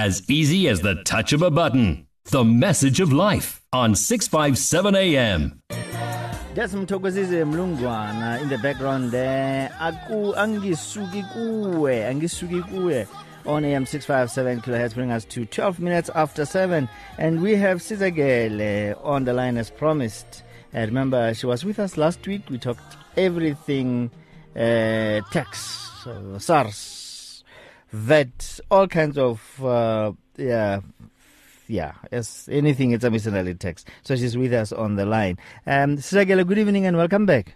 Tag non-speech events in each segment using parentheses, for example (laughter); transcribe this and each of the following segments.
as easy as the touch of a button. The message of life on 657 AM. Mlungwana in the background there. Aku angisuki kuwe. On AM 657 kilohertz bring us to 12 minutes after 7 and we have Sizakele on the line as promised. I remember she was with us last week. We talked everything uh, tax, uh, SARS, VAT, all kinds of uh, yeah yeah, yes, anything it's a missionary text. So she's with us on the line. Um, Sizakele, good evening and welcome back.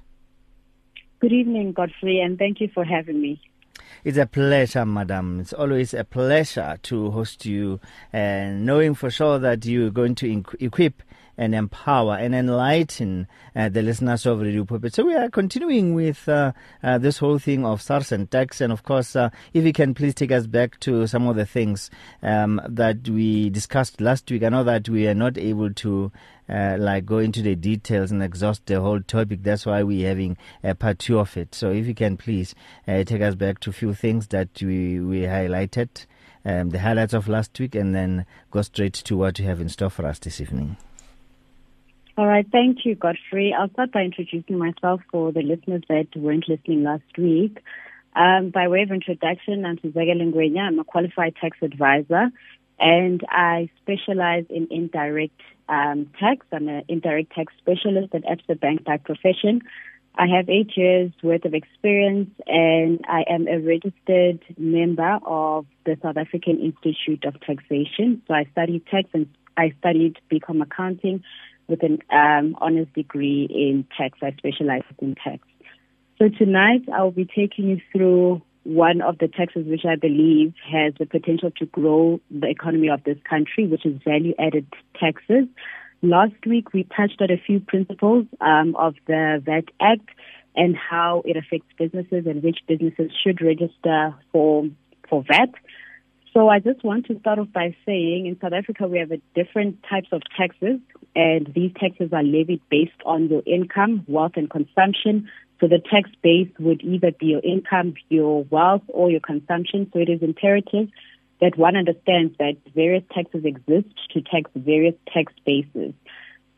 Good evening, Godfrey, and thank you for having me. It's a pleasure, madam. It's always a pleasure to host you and knowing for sure that you're going to equip and empower and enlighten uh, the listeners of Radio Pulpit. So we are continuing with uh, uh, this whole thing of SARS and tax. And of course, uh, if you can please take us back to some of the things um, that we discussed last week. I know that we are not able to uh, like go into the details and exhaust the whole topic. That's why we're having a part two of it. So if you can please uh, take us back to a few things that we, we highlighted, um, the highlights of last week, and then go straight to what you have in store for us this evening. All right, thank you, Godfrey. I'll start by introducing myself for the listeners that weren't listening last week. Um, by way of introduction, I'm Sizakele Ngwenya. I'm a qualified tax advisor, and I specialize in indirect um, tax. I'm an indirect tax specialist at Absa Bank by profession. I have eight years worth of experience, and I am a registered member of the South African Institute of Taxation. So I studied tax and I studied BCom accounting with an um, honors degree in tax. I specialize in tax. So tonight I will be taking you through one of the taxes which I believe has the potential to grow the economy of this country, which is value added taxes. Last week we touched on a few principles um, of the VAT Act and how it affects businesses and which businesses should register for for VAT. So I just want to start off by saying in South Africa we have different types of taxes and these taxes are levied based on your income, wealth and consumption. So the tax base would either be your income, your wealth or your consumption. So it is imperative that one understands that various taxes exist to tax various tax bases.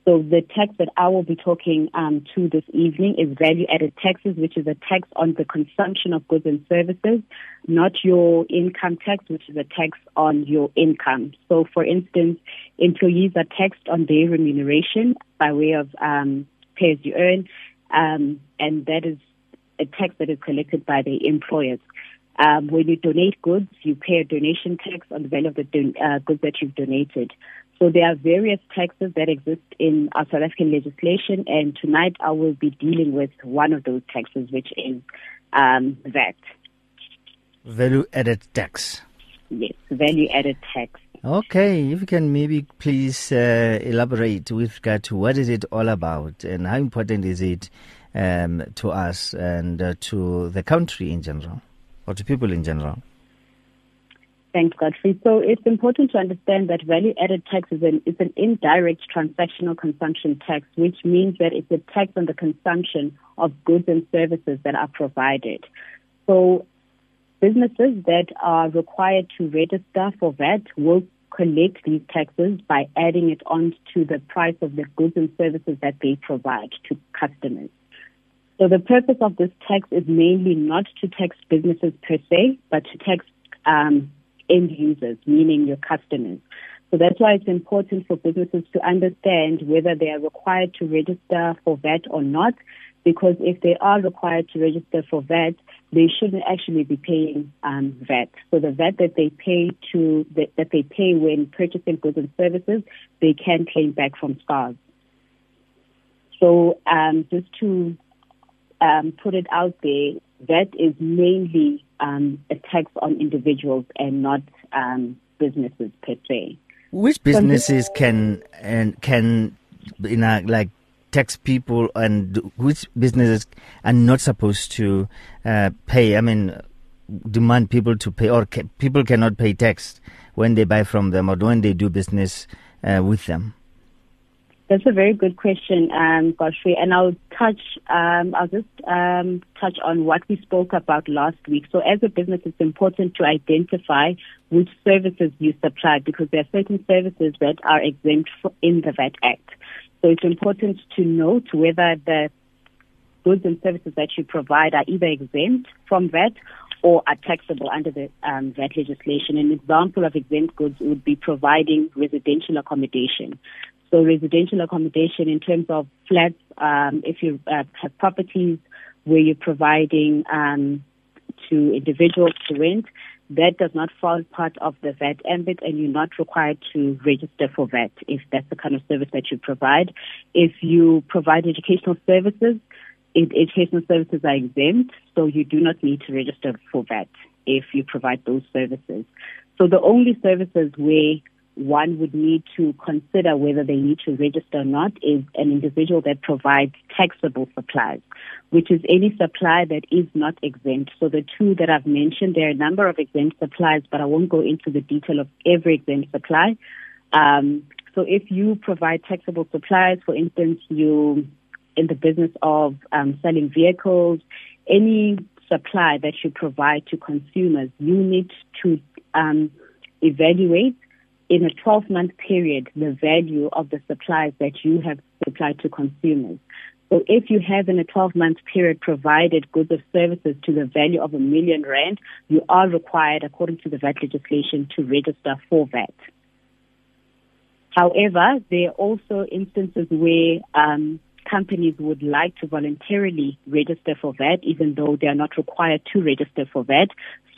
So the tax that I will be talking um, to this evening is value-added taxes, which is a tax on the consumption of goods and services, not your income tax, which is a tax on your income. So, for instance, employees are taxed on their remuneration by way of um, pay as you earn, um, and that is a tax that is collected by the employers. Um, when you donate goods, you pay a donation tax on the value of the don- uh, goods that you've donated. So there are various taxes that exist in our South African legislation, and tonight I will be dealing with one of those taxes, which is um, VAT. Value added tax. Yes, value added tax. Okay, if you can maybe please uh, elaborate with regard to what is it all about and how important is it um, to us and uh, to the country in general or to people in general? Thanks, Godfrey. So it's important to understand that value-added tax is an, an indirect transactional consumption tax, which means that it's a tax on the consumption of goods and services that are provided. So businesses that are required to register for VAT will collect these taxes by adding it on to the price of the goods and services that they provide to customers. So the purpose of this tax is mainly not to tax businesses per se, but to tax um, end users, meaning your customers. So that's why it's important for businesses to understand whether they are required to register for VAT or not, because if they are required to register for VAT, they shouldn't actually be paying um, VAT. So the VAT that they pay to that, that they pay when purchasing goods and services, they can claim back from SARS. So um, just to um, put it out there, that is mainly um, a tax on individuals and not um, businesses per se. Which businesses can and can you know, like tax people, and which businesses are not supposed to uh, pay? I mean, demand people to pay, or ca- people cannot pay tax when they buy from them or when they do business uh, with them. That's a very good question, um, Godfrey. And I'll touch, um, I'll just um, touch on what we spoke about last week. So, as a business, it's important to identify which services you supply because there are certain services that are exempt in the VAT Act. So, it's important to note whether the goods and services that you provide are either exempt from VAT or are taxable under the um, VAT legislation. An example of exempt goods would be providing residential accommodation. So residential accommodation in terms of flats, um, if you uh, have properties where you're providing um, to individuals to rent, that does not fall part of the VAT ambit and you're not required to register for VAT if that's the kind of service that you provide. If you provide educational services, educational services are exempt, so you do not need to register for VAT if you provide those services. So the only services where one would need to consider whether they need to register or not is an individual that provides taxable supplies, which is any supply that is not exempt. So the two that I've mentioned, there are a number of exempt supplies, but I won't go into the detail of every exempt supply. Um, so if you provide taxable supplies, for instance, you in the business of um, selling vehicles, any supply that you provide to consumers, you need to um, evaluate in a 12 month period the value of the supplies that you have supplied to consumers. So if you have in a 12 month period provided goods or services to the value of a million rand, you are required, according to the VAT legislation, to register for VAT. However, there are also instances where um, companies would like to voluntarily register for VAT, even though they are not required to register for VAT.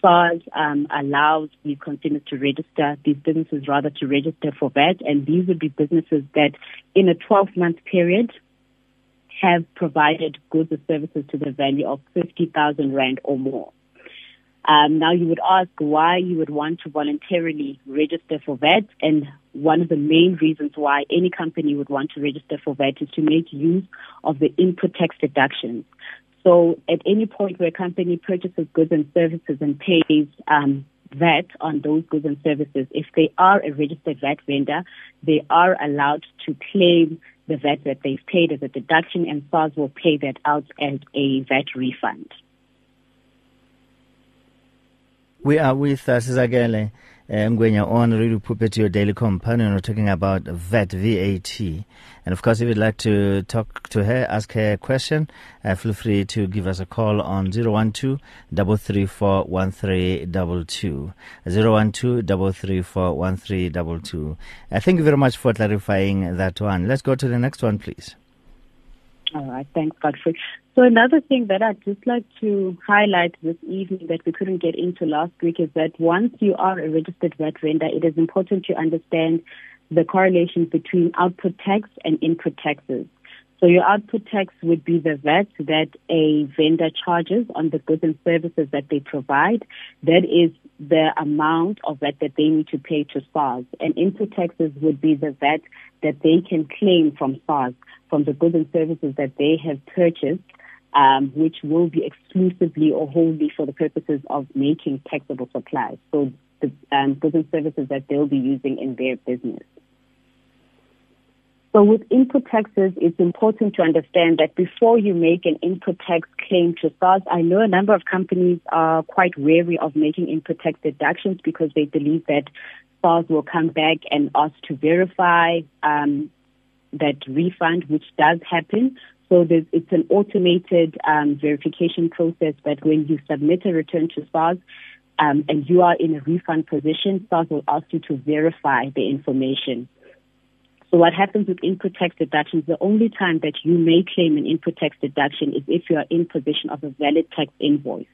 SARS um, allows the consumers to register, these businesses rather to register for VAT, and these would be businesses that in a 12 month period have provided goods or services to the value of 50,000 Rand or more. Um, now you would ask why you would want to voluntarily register for VAT and one of the main reasons why any company would want to register for VAT is to make use of the input tax deductions. So at any point where a company purchases goods and services and pays um, VAT on those goods and services, if they are a registered VAT vendor, they are allowed to claim the VAT that they've paid as a deduction and SARS will pay that out as a VAT refund. We are with uh, Sizakele uh, Ngwenya on Radio Pulpit, your daily companion. We're talking about VAT, VAT. And of course, if you'd like to talk to her, ask her a question, uh, feel free to give us a call on 012 334 1322. 012 334 1322. Uh, thank you very much for clarifying that one. Let's go to the next one, please. All right. Thanks, Godfrey. So another thing that I'd just like to highlight this evening that we couldn't get into last week is that once you are a registered VAT vendor, it is important to understand the correlation between output tax and input taxes. So your output tax would be the VAT that a vendor charges on the goods and services that they provide. That is the amount of VAT that they need to pay to SARS. And input taxes would be the VAT that they can claim from SARS, from the goods and services that they have purchased, um, which will be exclusively or wholly for the purposes of making taxable supplies. So the um, goods and services that they'll be using in their business. So with input taxes, it's important to understand that before you make an input tax claim to SARS, I know a number of companies are quite wary of making input tax deductions because they believe that SARS will come back and ask to verify um, that refund, which does happen. So it's an automated um, verification process that when you submit a return to SARS um, and you are in a refund position, SARS will ask you to verify the information. So what happens with input tax deductions, the only time that you may claim an input tax deduction is if you are in possession of a valid tax invoice.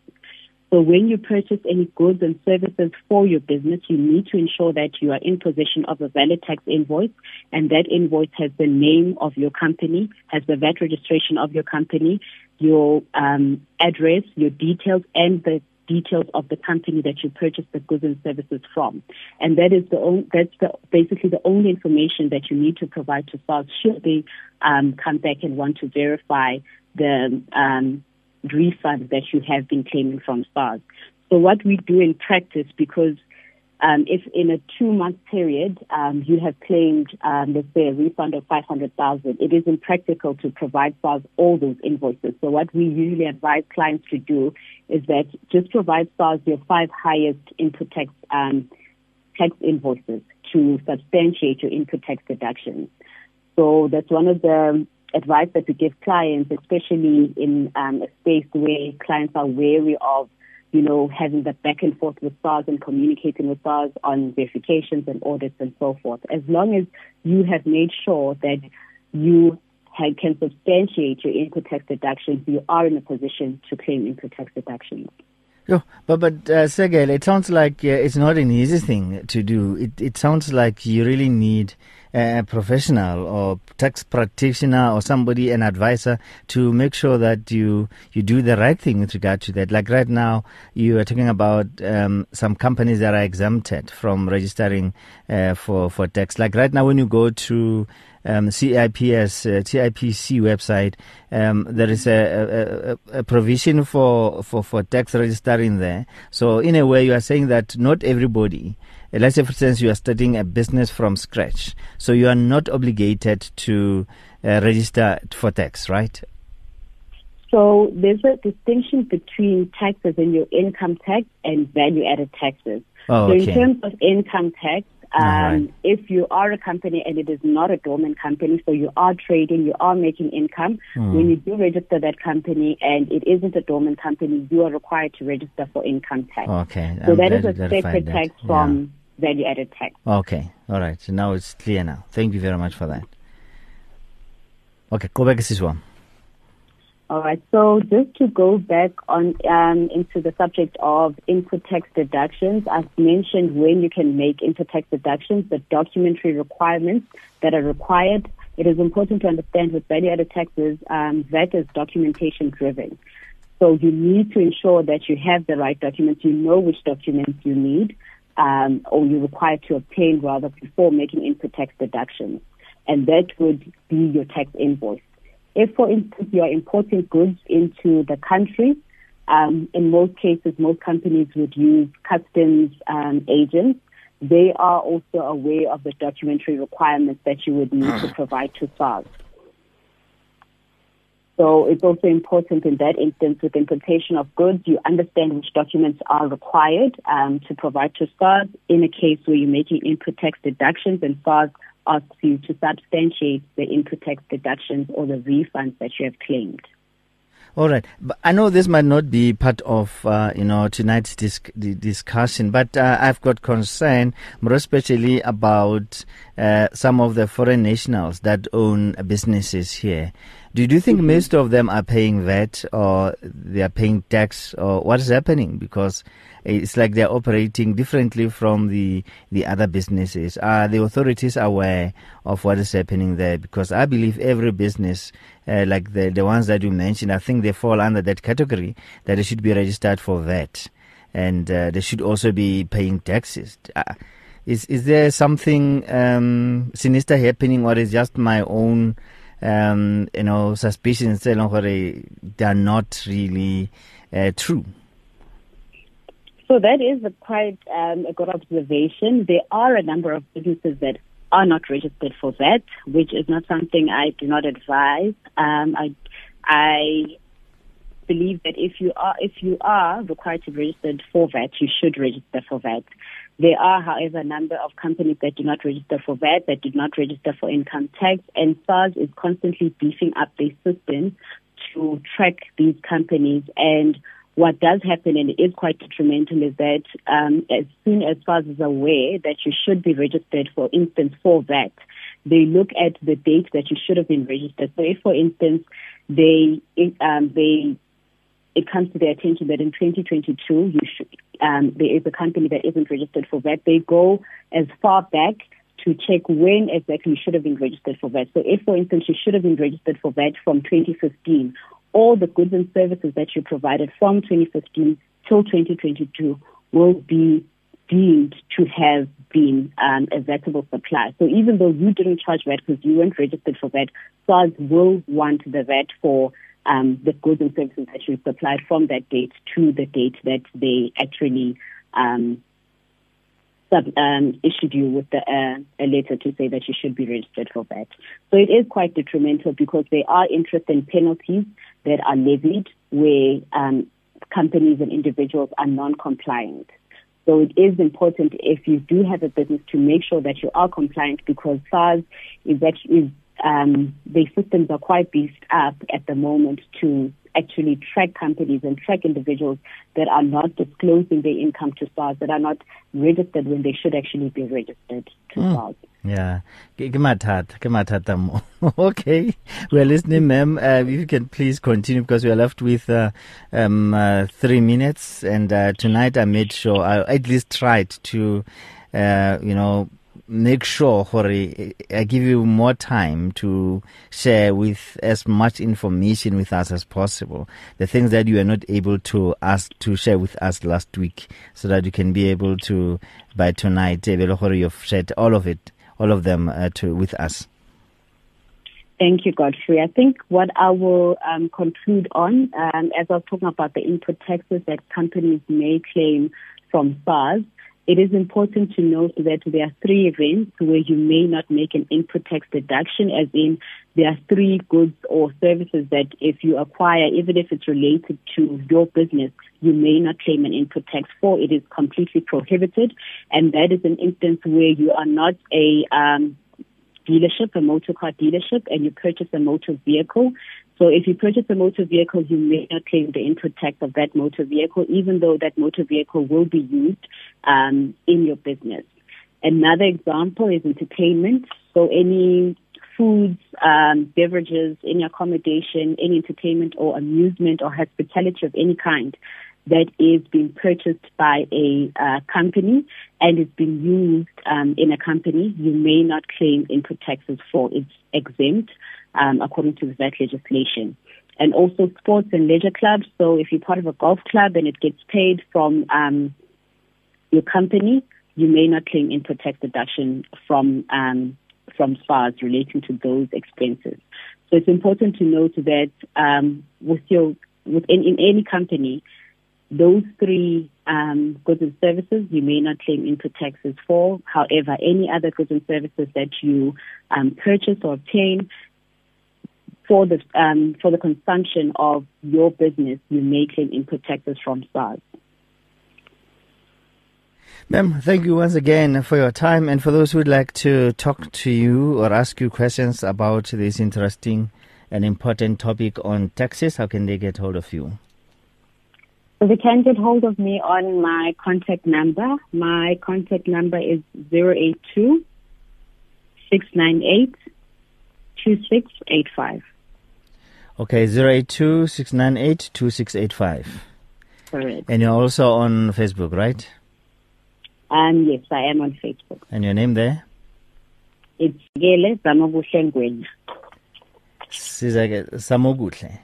So when you purchase any goods and services for your business, you need to ensure that you are in possession of a valid tax invoice and that invoice has the name of your company, has the VAT registration of your company, your um, address, your details, and the details of the company that you purchased the goods and services from. And that is the only, that's the, basically the only information that you need to provide to SARS should they um, come back and want to verify the um, refund that you have been claiming from SARS. So what we do in practice, because um, if in a two-month period um, you have claimed, um, let's say, a refund of 500000 it is impractical to provide SARS all those invoices. So what we usually advise clients to do is that just provide SARS your five highest input tax, um, tax invoices to substantiate your input tax deductions. So that's one of the advice that we give clients, especially in um, a space where clients are wary of you know, having the back and forth with SARS and communicating with SARS on verifications and audits and so forth. As long as you have made sure that you can substantiate your input tax deductions, you are in a position to claim input tax deductions. Yeah, but but uh, Segel, it sounds like uh, it's not an easy thing to do. It it sounds like you really need a professional or tax practitioner or somebody, an advisor, to make sure that you you do the right thing with regard to that. Like right now, you are talking about um, some companies that are exempted from registering uh, for for tax. Like right now, when you go to um, CIPC, uh, TIPC website, um, there is a, a, a, provision for, for, for tax registering there. So in a way, you are saying that not everybody, uh, let's say for instance, you are starting a business from scratch. So you are not obligated to uh, register for tax, right? So there's a distinction between taxes in your income tax and value added taxes. Oh, so okay. in terms of income tax, um, right. If you are a company and it is not a dormant company, so you are trading, you are making income, Hmm. when you do register that company and it isn't a dormant company, you are required to register for income tax. Okay. so I'm that is a separate tax Yeah. from value added tax. Okay. All right. So now it's clear now. Thank you very much for that. Okay. Go back, Siswa. All right. So just to go back on um, into the subject of input tax deductions, I've mentioned when you can make input tax deductions, the documentary requirements that are required. It is important to understand with value-added taxes, um, that is documentation driven. So you need to ensure that you have the right documents. You know which documents you need, um, or you're required to obtain rather before making input tax deductions, and that would be your tax invoice. If, for instance, you are importing goods into the country, um, in most cases, most companies would use customs um, agents. They are also aware of the documentary requirements that you would need to provide to SARS. So it's also important in that instance with importation of goods, you understand which documents are required um, to provide to SARS in a case where you're making input tax deductions and SARS asks you to substantiate the input tax deductions or the refunds that you have claimed. All right. But I know this might not be part of, uh, you know, tonight's disc- discussion, but uh, I've got concern more especially about uh, some of the foreign nationals that own businesses here. Do you think Mm-hmm. most of them are paying VAT or they are paying tax or what is happening? Because it's like they're operating differently from the, the other businesses. Are the authorities aware of what is happening there? Because I believe every business, uh, like the, the ones that you mentioned, I think they fall under that category that they should be registered for VAT and uh, they should also be paying taxes. Uh, is, is there something um, sinister happening or is just my own um, you know, suspicions they are not really uh, true. So that is a quite um, a good observation. There are a number of businesses that are not registered for VAT, which is not something I do not advise. Um, I, I believe that if you are if you are required to register for VAT, you should register for VAT. There are, however, a number of companies that do not register for VAT, that do not register for income tax, and SARS is constantly beefing up their systems to track these companies. And what does happen, and it is quite detrimental, is that um, as soon as SARS is aware that you should be registered, for instance, for VAT, they look at the date that you should have been registered. So if, for instance, they um, they it comes to their attention that in 2022 you should, um, there is a company that isn't registered for VAT. They go as far back to check when exactly you should have been registered for VAT. So if, for instance, you should have been registered for VAT from 2015, all the goods and services that you provided from 2015 till 2022 will be deemed to have been um, a VATable supply. So even though you didn't charge VAT because you weren't registered for VAT, SARS will want the VAT for um, the goods and services that supplied from that date to the date that they actually um, sub, um, issued you with the, uh, a letter to say that you should be registered for VAT. So it is quite detrimental because there are interest and penalties that are levied where um, companies and individuals are non-compliant. So it is important if you do have a business to make sure that you are compliant because SARS is actually, um, the systems are quite beefed up at the moment to actually track companies and track individuals that are not disclosing their income to SARS, that are not registered when they should actually be registered to mm. SARS. Yeah, (laughs) okay, we're listening, ma'am. Uh, if you can please continue because we are left with uh, um, uh, three minutes, and uh, tonight I made sure I at least tried to, uh, you know, make sure Hori, I give you more time to share with as much information with us as possible. The things that you are not able to ask to share with us last week, so that you can be able to by tonight. Hori, you've shared all of it, all of them uh, to with us. Thank you, Godfrey. I think what I will um, conclude on, um, as I was talking about the input taxes that companies may claim from SARS, it is important to note that there are three events where you may not make an input tax deduction, as in there are three goods or services that if you acquire, even if it's related to your business, you may not claim an input tax for. It is completely prohibited. And that is an instance where you are not a um, dealership, a motor car dealership, and you purchase a motor vehicle. So if you purchase a motor vehicle, you may not claim the input tax of that motor vehicle, even though that motor vehicle will be used um, in your business. Another example is entertainment. So any foods, um, beverages, any accommodation, any entertainment or amusement or hospitality of any kind that is being purchased by a uh, company and is being used um, in a company, you may not claim input taxes for. It's exempt um, according to the VAT legislation. And also sports and leisure clubs. So if you're part of a golf club and it gets paid from um, your company, you may not claim input tax deduction from um, from SARS relating to those expenses. So it's important to note that um, with your within in any company, those three um, goods and services you may not claim input taxes for. However, any other goods and services that you um, purchase or obtain, for the um, for the consumption of your business, you may claim input taxes from SARS. Ma'am, thank you once again for your time. And for those who would like to talk to you or ask you questions about this interesting and important topic on taxes, how can they get hold of you? So they can get hold of me on my contact number. My contact number is 082 698 2685. Okay, 082 698 2685. Correct. And you're also on Facebook, right? Um, yes, I am on Facebook. And your name there? It's Gele Samoguhle Ngwenya. Sizake Samoguhle.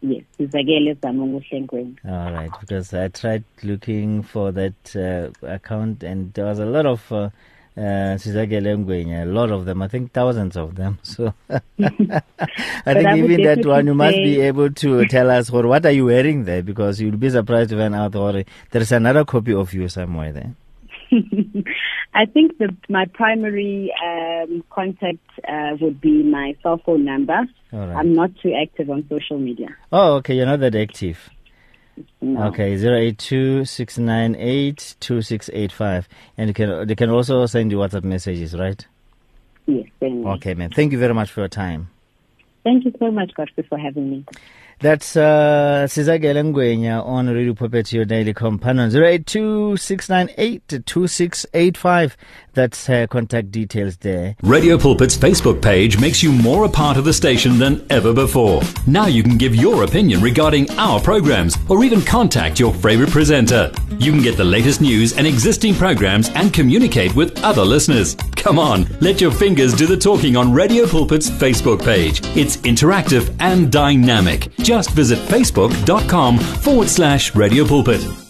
Yes, Sizakele Samoguhle Ngwenya. All right, because I tried looking for that uh, account and there was a lot of uh, uh, a lot of them, I think thousands of them. So (laughs) I think I even that one, you must be able to tell us what, what are you wearing there because you'll be surprised to find out or there's another copy of you somewhere there. (laughs) I think the, my primary um, contact uh, would be my cell phone number. Right. I'm not too active on social media. Oh, okay. You're not that active. No. Okay, zero eight two six nine eight two six eight five, and you can they can also send you WhatsApp messages, right? Yes. Okay, man. Thank you very much for your time. Thank you so much, Godfrey, for having me. That's uh, Sizakele Ngwenya on Radio Pulpit, your daily companion. 0826982685. That's uh, contact details there. Radio Pulpit's Facebook page makes you more a part of the station than ever before. Now you can give your opinion regarding our programs or even contact your favorite presenter. You can get the latest news and existing programs and communicate with other listeners. Come on, let your fingers do the talking on Radio Pulpit's Facebook page. It's interactive and dynamic. Just visit facebook.com forward slash radio pulpit.